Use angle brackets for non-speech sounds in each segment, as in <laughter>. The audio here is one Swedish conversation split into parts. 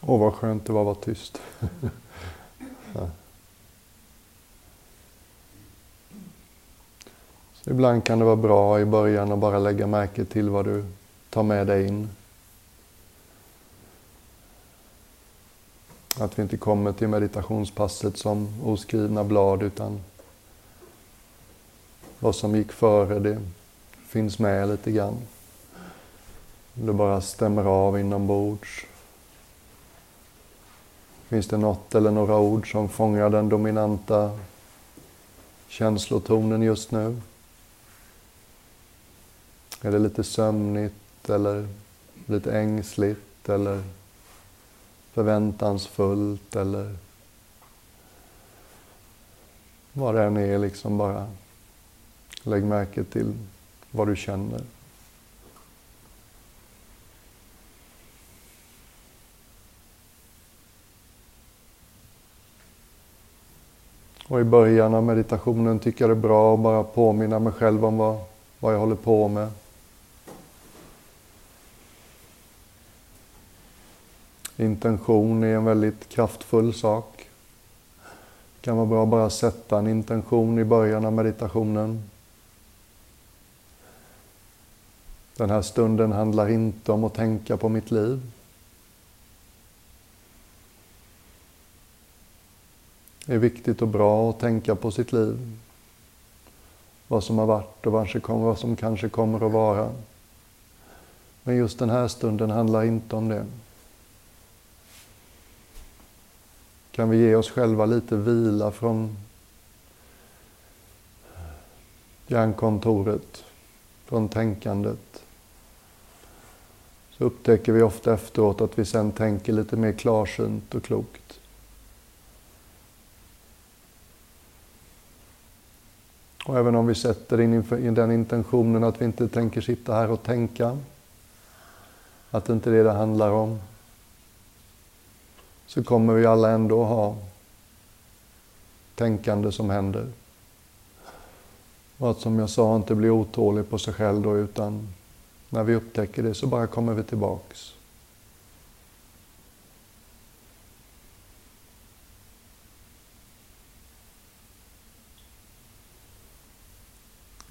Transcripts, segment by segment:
Åh, vad skönt det var att vara tyst. <laughs> Så ibland kan det vara bra i början att bara lägga märke till vad du tar med dig in. Att vi inte kommer till meditationspasset som oskrivna blad utan vad som gick före det finns med lite grann. Du bara stämmer av inombords. Finns det något eller några ord som fångar den dominanta känslotonen just nu? Är det lite sömnigt eller lite ängsligt eller förväntansfullt eller vad det än är, liksom bara lägg märke till vad du känner. Och i början av meditationen tycker jag det är bra att bara påminna mig själv om vad, vad jag håller på med. Intention är en väldigt kraftfull sak. Det kan vara bra att bara sätta en intention i början av meditationen. Den här stunden handlar inte om att tänka på mitt liv. Är viktigt och bra att tänka på sitt liv. Vad som har varit och vad som kanske kommer att vara. Men just den här stunden handlar inte om det. Kan vi ge oss själva lite vila från hjärnkontoret, från tänkandet. Så upptäcker vi ofta efteråt att vi sen tänker lite mer klarsynt och klokt. Och även om vi sätter in i den intentionen att vi inte tänker sitta här och tänka, att det inte är det det handlar om, så kommer vi alla ändå ha tänkande som händer. Och att som jag sa inte bli otålig på sig själv då utan när vi upptäcker det så bara kommer vi tillbaks.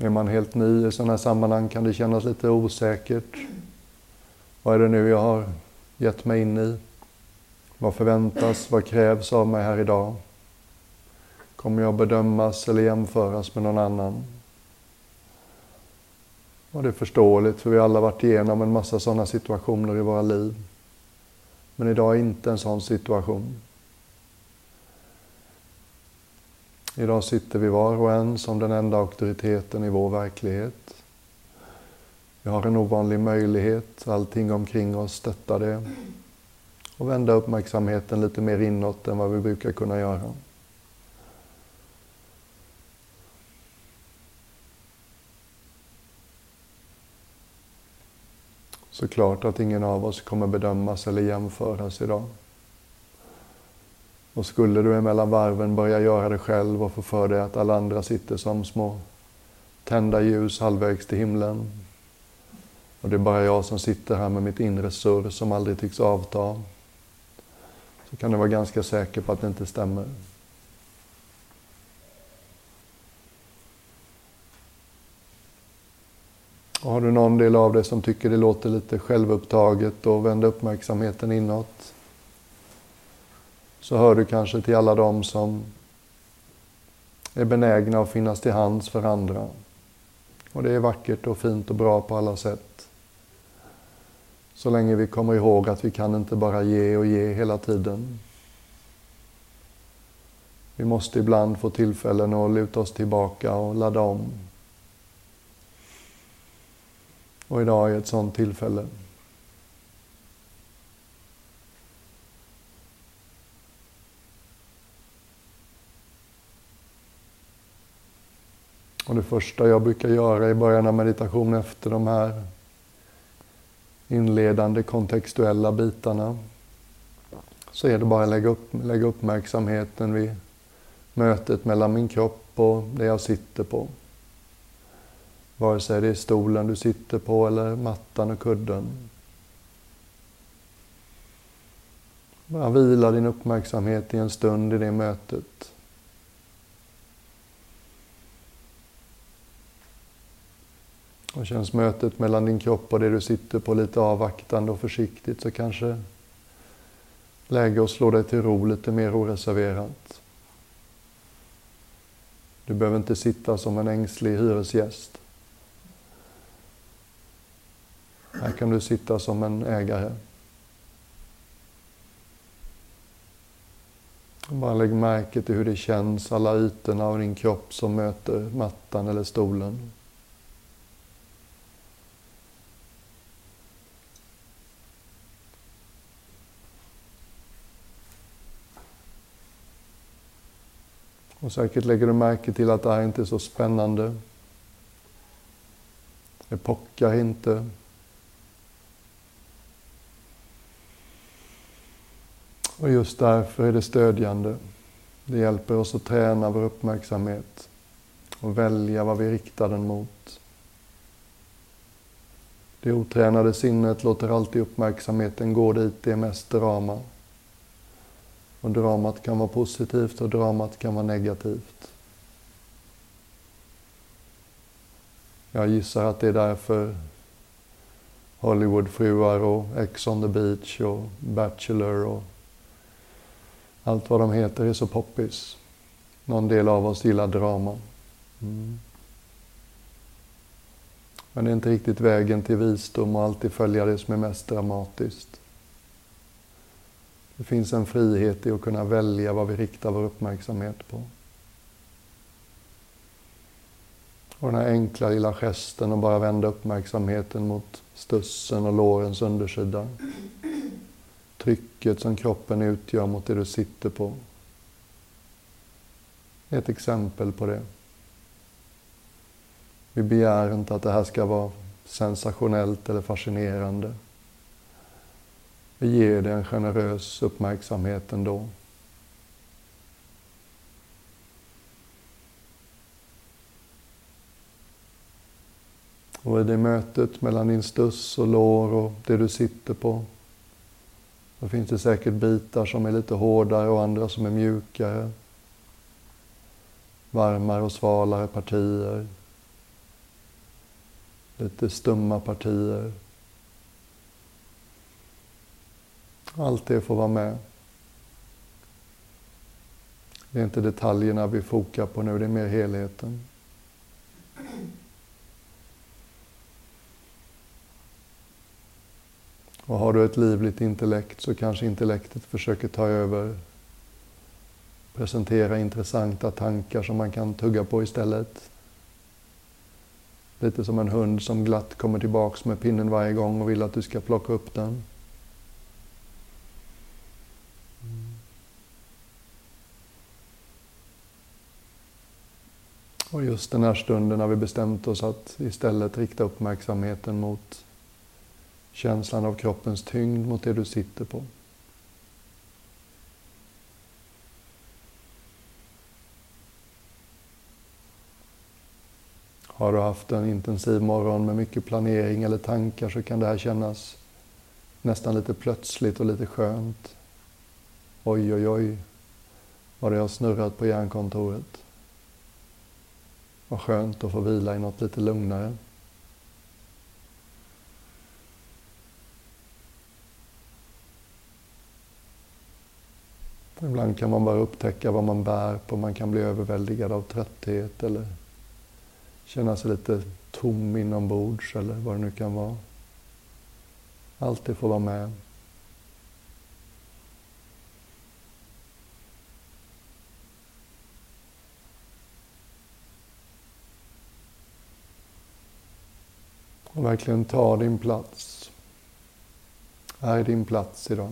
Är man helt ny i sådana här sammanhang kan det kännas lite osäkert. Vad är det nu jag har gett mig in i? Vad förväntas? Vad krävs av mig här idag? Kommer jag bedömas eller jämföras med någon annan? Och det är förståeligt, för vi har alla varit igenom en massa sådana situationer i våra liv. Men idag är inte en sån situation. Idag sitter vi var och en som den enda auktoriteten i vår verklighet. Vi har en ovanlig möjlighet, allting omkring oss stöttar det och vända uppmärksamheten lite mer inåt än vad vi brukar kunna göra. Såklart att ingen av oss kommer bedömas eller jämföras idag. Och skulle du emellan varven börja göra det själv och få för dig att alla andra sitter som små tända ljus halvvägs till himlen. Och det är bara jag som sitter här med mitt inre surr som aldrig tycks avta. Så kan du vara ganska säker på att det inte stämmer. Och har du någon del av dig som tycker det låter lite självupptaget och vänd uppmärksamheten inåt? Så hör du kanske till alla dem som är benägna att finnas till hands för andra. Och det är vackert och fint och bra på alla sätt. Så länge vi kommer ihåg att vi kan inte bara ge och ge hela tiden. Vi måste ibland få tillfällen att luta oss tillbaka och ladda om. Och idag är ett sådant tillfälle. Och det första jag brukar göra i början av meditation efter de här inledande kontextuella bitarna så är det bara att lägga, upp, lägga uppmärksamheten vid mötet mellan min kropp och det jag sitter på. Vare sig det är stolen du sitter på eller mattan och kudden. Bara vila din uppmärksamhet i en stund i det mötet. Och känns mötet mellan din kropp och det du sitter på lite avvaktande och försiktigt så kanske läge att slå dig till ro lite mer oreserverat. Du behöver inte sitta som en ängslig hyresgäst. Här kan du sitta som en ägare. Bara lägg märke till hur det känns, alla ytorna av din kropp som möter mattan eller stolen. Och säkert lägger du märke till att det här inte är så spännande. Det pockar inte. Och just därför är det stödjande. Det hjälper oss att träna vår uppmärksamhet och välja vad vi riktar den mot. Det otränade sinnet låter alltid uppmärksamheten gå dit det är mest drama. Och dramat kan vara positivt och dramat kan vara negativt. Jag gissar att det är därför Hollywoodfruar och Ex on the beach och Bachelor och allt vad de heter är så poppis. Någon del av oss gillar drama. Mm. Men det är inte riktigt vägen till visdom och alltid följa det som är mest dramatiskt. Det finns en frihet i att kunna välja vad vi riktar vår uppmärksamhet på. Och den här enkla lilla gesten att bara vända uppmärksamheten mot stussen och lårens undersida. Trycket som kroppen utgör mot det du sitter på. Ett exempel på det. Vi begär inte att det här ska vara sensationellt eller fascinerande. Vi ger det en generös uppmärksamhet ändå. Och i det mötet mellan din stuss och lår och det du sitter på då finns det säkert bitar som är lite hårdare och andra som är mjukare. Varmare och svalare partier. Lite stumma partier. Allt det får vara med. Det är inte detaljerna vi fokar på nu, det är mer helheten. Och har du ett livligt intellekt så kanske intellektet försöker ta över, presentera intressanta tankar som man kan tugga på istället. Lite som en hund som glatt kommer tillbaks med pinnen varje gång och vill att du ska plocka upp den. Och just den här stunden har vi bestämt oss att istället rikta uppmärksamheten mot känslan av kroppens tyngd mot det du sitter på. Har du haft en intensiv morgon med mycket planering eller tankar så kan det här kännas nästan lite plötsligt och lite skönt. Oj, oj, oj, vad det har snurrat på hjärnkontoret. Vad skönt att få vila i något lite lugnare. Ibland kan man bara upptäcka vad man bär på. Man kan bli överväldigad av trötthet eller känna sig lite tom inombords eller vad det nu kan vara. Allt det får vara med. Och verkligen ta din plats. Är din plats idag.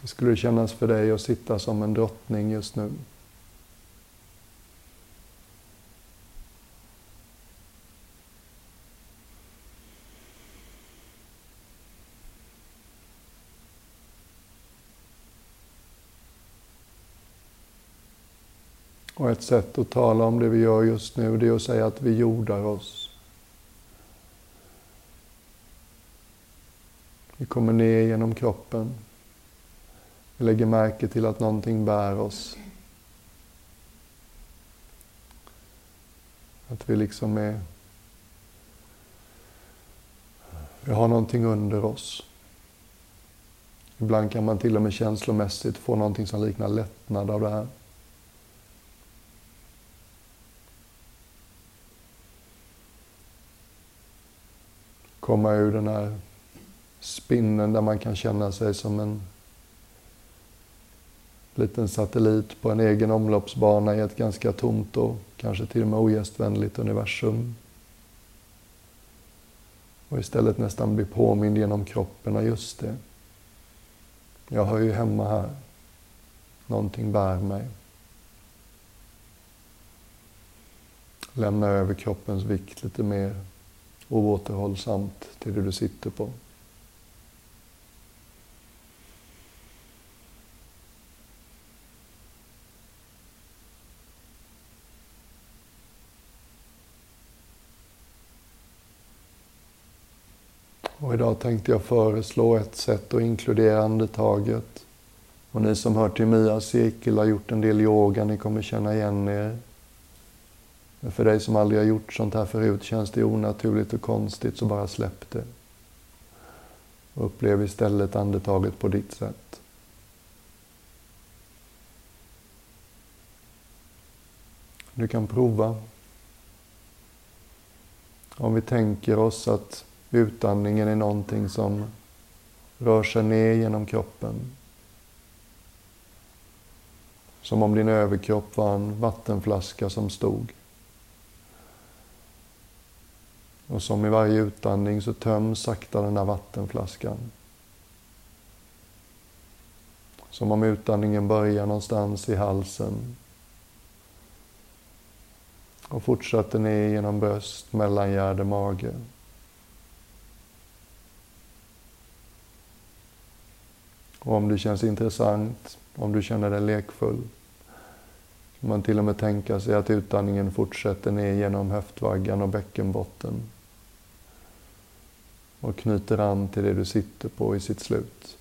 Hur skulle det kännas för dig att sitta som en drottning just nu? Och ett sätt att tala om det vi gör just nu, det är att säga att vi jordar oss. Vi kommer ner genom kroppen. Vi lägger märke till att någonting bär oss. Att vi liksom är... Vi har någonting under oss. Ibland kan man till och med känslomässigt få någonting som liknar lättnad av det här. Komma ur den här spinnen där man kan känna sig som en liten satellit på en egen omloppsbana i ett ganska tomt och kanske till och med ogästvänligt universum. Och istället nästan bli påmind genom kroppen av just det. Jag hör ju hemma här. Någonting bär mig. Lämna över kroppens vikt lite mer oåterhållsamt till det du sitter på. Och idag tänkte jag föreslå ett sätt att inkludera andetaget. Och ni som hör till Mias cirkel har gjort en del yoga, ni kommer känna igen er. Men för dig som aldrig har gjort sånt här förut, känns det onaturligt och konstigt, så bara släpp det. Upplev istället andetaget på ditt sätt. Du kan prova. Om vi tänker oss att Utandningen är någonting som rör sig ner genom kroppen. Som om din överkropp var en vattenflaska som stod. Och som i varje utandning så töms sakta den där vattenflaskan. Som om utandningen börjar någonstans i halsen och fortsätter ner genom bröst, mellangärde, mage. Och om det känns intressant, om du känner dig lekfull, kan man till och med tänka sig att utandningen fortsätter ner genom höftvaggan och bäckenbotten och knyter an till det du sitter på i sitt slut.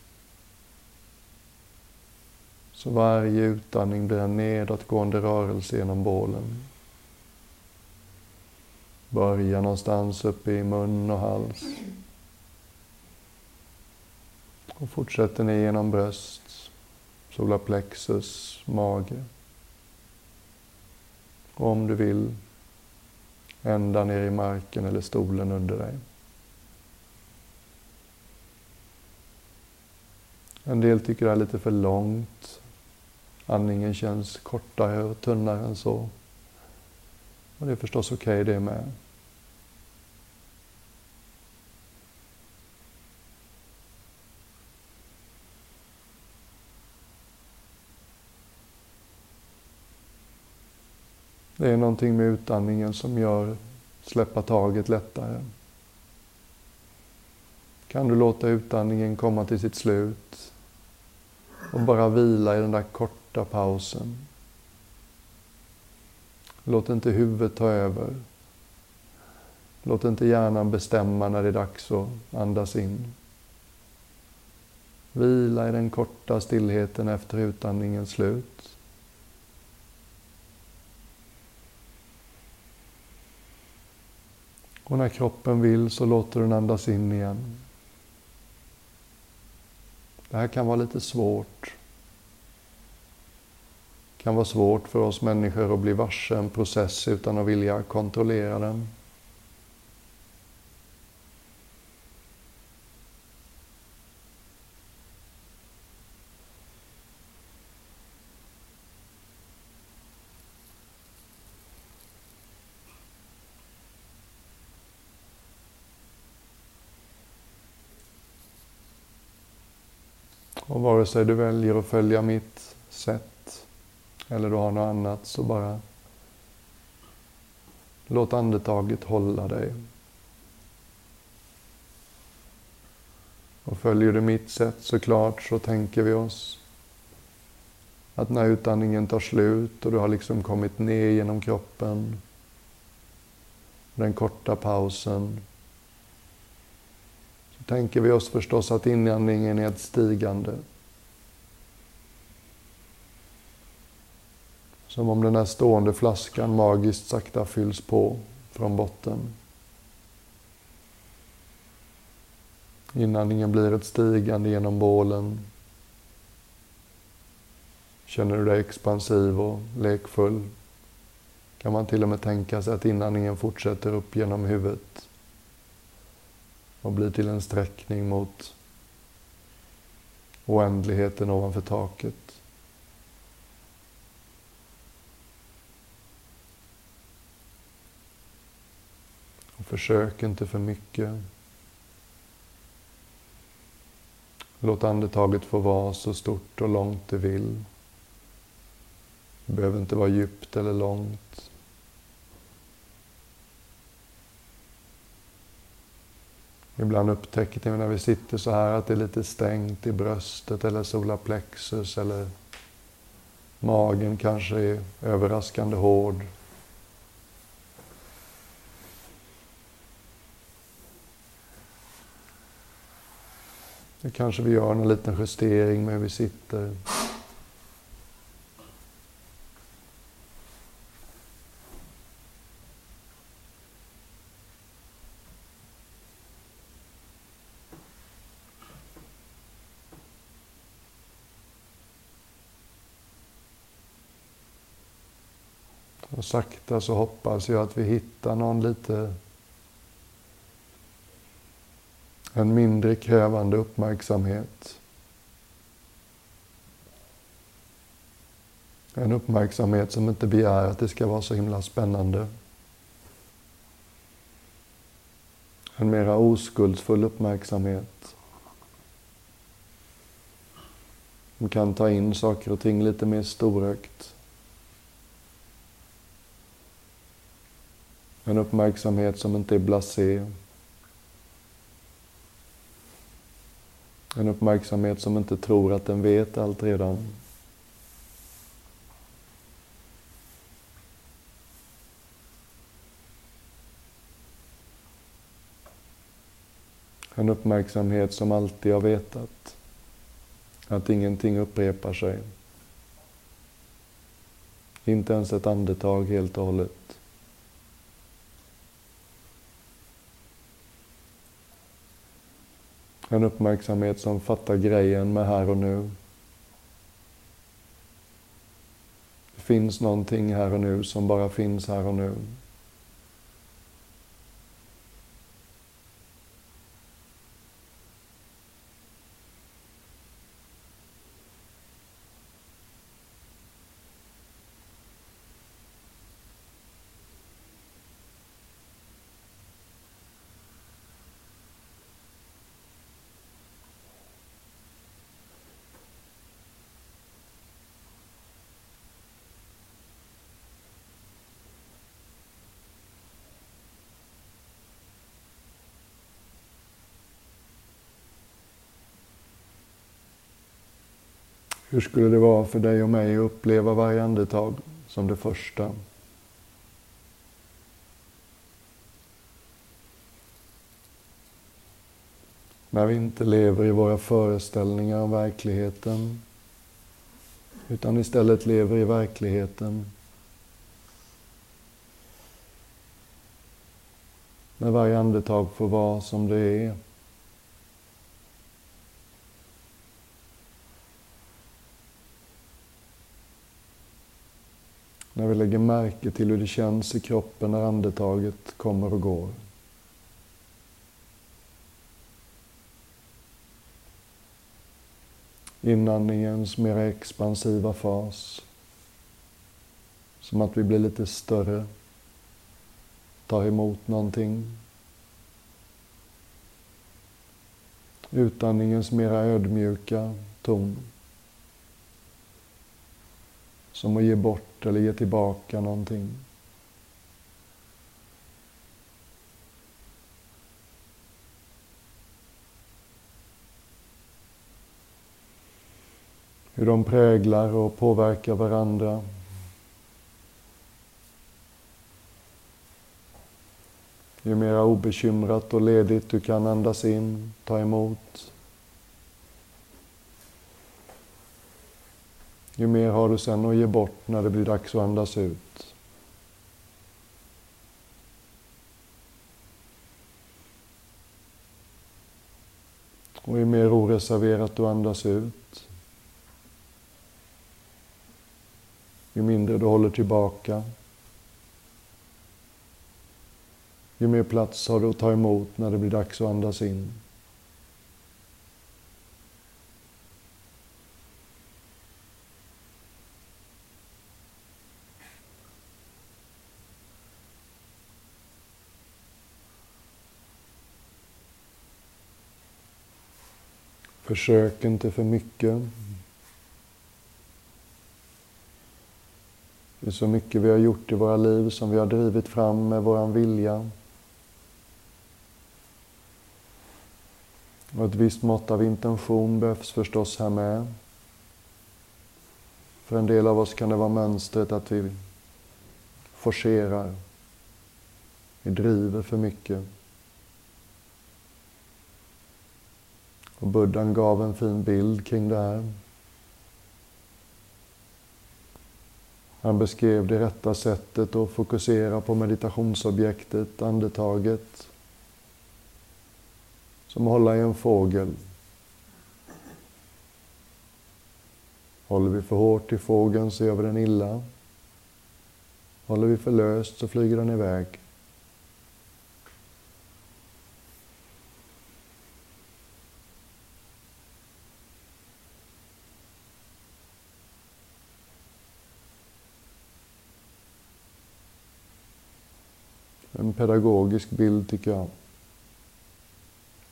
Så varje utandning blir en nedåtgående rörelse genom bålen. Börja någonstans uppe i mun och hals. Och fortsätter ner genom bröst, solarplexus, mage. Och om du vill, ända ner i marken eller stolen under dig. En del tycker det är lite för långt. Andningen känns kortare och tunnare än så. Och det är förstås okej okay det med. Det är någonting med utandningen som gör släppa taget lättare. Kan du låta utandningen komma till sitt slut och bara vila i den där korta pausen. Låt inte huvudet ta över. Låt inte hjärnan bestämma när det är dags att andas in. Vila i den korta stillheten efter utandningens slut. Och när kroppen vill så låter den andas in igen. Det här kan vara lite svårt. Det kan vara svårt för oss människor att bli varse en process utan att vilja kontrollera den. Och vare sig du väljer att följa mitt sätt eller du har något annat så bara låt andetaget hålla dig. Och följer du mitt sätt såklart så tänker vi oss att när utandningen tar slut och du har liksom kommit ner genom kroppen, den korta pausen, tänker vi oss förstås att inandningen är ett stigande. Som om den här stående flaskan magiskt sakta fylls på från botten. Inandningen blir ett stigande genom bålen. Känner du dig expansiv och lekfull kan man till och med tänka sig att inandningen fortsätter upp genom huvudet och blir till en sträckning mot oändligheten ovanför taket. Och försök inte för mycket. Låt andetaget få vara så stort och långt det vill. Det behöver inte vara djupt eller långt. Ibland upptäcker vi när vi sitter så här att det är lite stängt i bröstet eller solarplexus eller magen kanske är överraskande hård. Det kanske vi gör en liten justering med hur vi sitter. Sakta så hoppas jag att vi hittar någon lite en mindre krävande uppmärksamhet. En uppmärksamhet som inte begär att det ska vara så himla spännande. En mera oskuldsfull uppmärksamhet. Som kan ta in saker och ting lite mer storögt. En uppmärksamhet som inte är blasé. En uppmärksamhet som inte tror att den vet allt redan. En uppmärksamhet som alltid har vetat att ingenting upprepar sig. Inte ens ett andetag helt och hållet. En uppmärksamhet som fattar grejen med här och nu. Det finns någonting här och nu som bara finns här och nu. Hur skulle det vara för dig och mig att uppleva varje andetag som det första? När vi inte lever i våra föreställningar om verkligheten utan istället lever i verkligheten. När varje andetag får vara som det är. När vi lägger märke till hur det känns i kroppen när andetaget kommer och går. Inandningens mera expansiva fas. Som att vi blir lite större. Tar emot någonting. Utandningens mera ödmjuka ton. Som att ge bort eller ge tillbaka någonting. Hur de präglar och påverkar varandra. Ju mer obekymrat och ledigt du kan andas in, ta emot. Ju mer har du sen att ge bort när det blir dags att andas ut. Och ju mer oreserverat du andas ut, ju mindre du håller tillbaka, ju mer plats har du att ta emot när det blir dags att andas in. Försök inte för mycket. Det är så mycket vi har gjort i våra liv som vi har drivit fram med vår vilja. Och ett visst mått av intention behövs förstås här med. För en del av oss kan det vara mönstret att vi forcerar. Vi driver för mycket. Och Buddhan gav en fin bild kring det här. Han beskrev det rätta sättet att fokusera på meditationsobjektet, andetaget, som att hålla i en fågel. Håller vi för hårt i fågeln så gör vi den illa. Håller vi för löst så flyger den iväg. En pedagogisk bild tycker jag.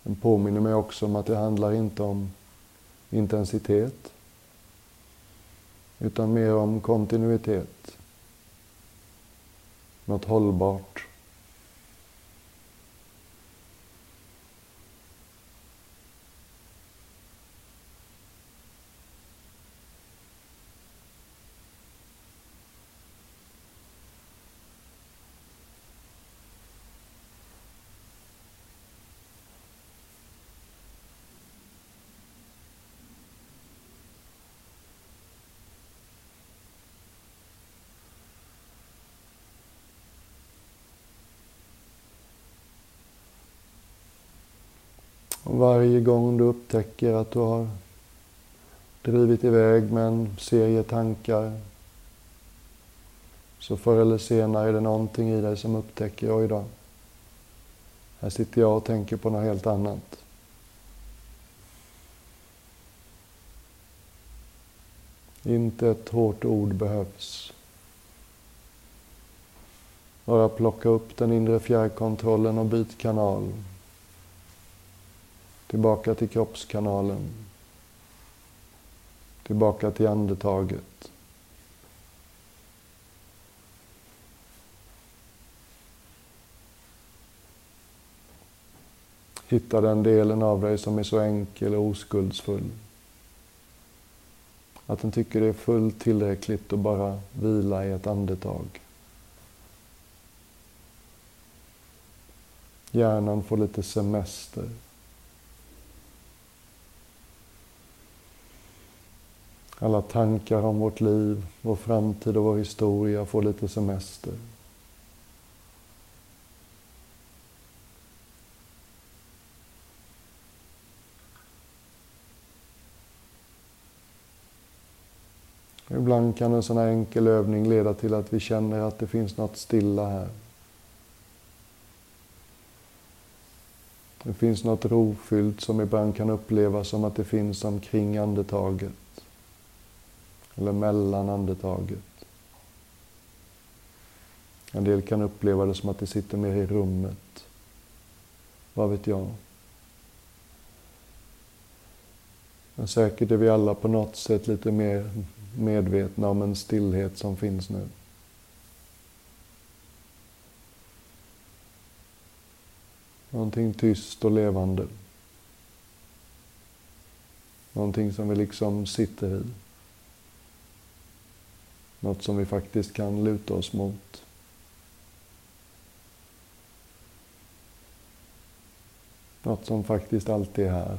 Den påminner mig också om att det handlar inte om intensitet utan mer om kontinuitet. Något hållbart. Och varje gång du upptäcker att du har drivit iväg med en serie tankar så förr eller senare är det någonting i dig som upptäcker, oj då, här sitter jag och tänker på något helt annat. Inte ett hårt ord behövs. Bara plocka upp den inre fjärrkontrollen och byt kanal. Tillbaka till kroppskanalen. Tillbaka till andetaget. Hitta den delen av dig som är så enkel och oskuldsfull. Att den tycker det är fullt tillräckligt att bara vila i ett andetag. Hjärnan får lite semester. Alla tankar om vårt liv, vår framtid och vår historia får lite semester. Ibland kan en sån här enkel övning leda till att vi känner att det finns något stilla här. Det finns något rofyllt som ibland kan upplevas som att det finns omkring andetaget eller mellan andetaget. En del kan uppleva det som att det sitter mer i rummet. Vad vet jag? Men säkert är vi alla på något sätt lite mer medvetna om en stillhet som finns nu. Någonting tyst och levande. Någonting som vi liksom sitter i. Något som vi faktiskt kan luta oss mot. Något som faktiskt alltid är här.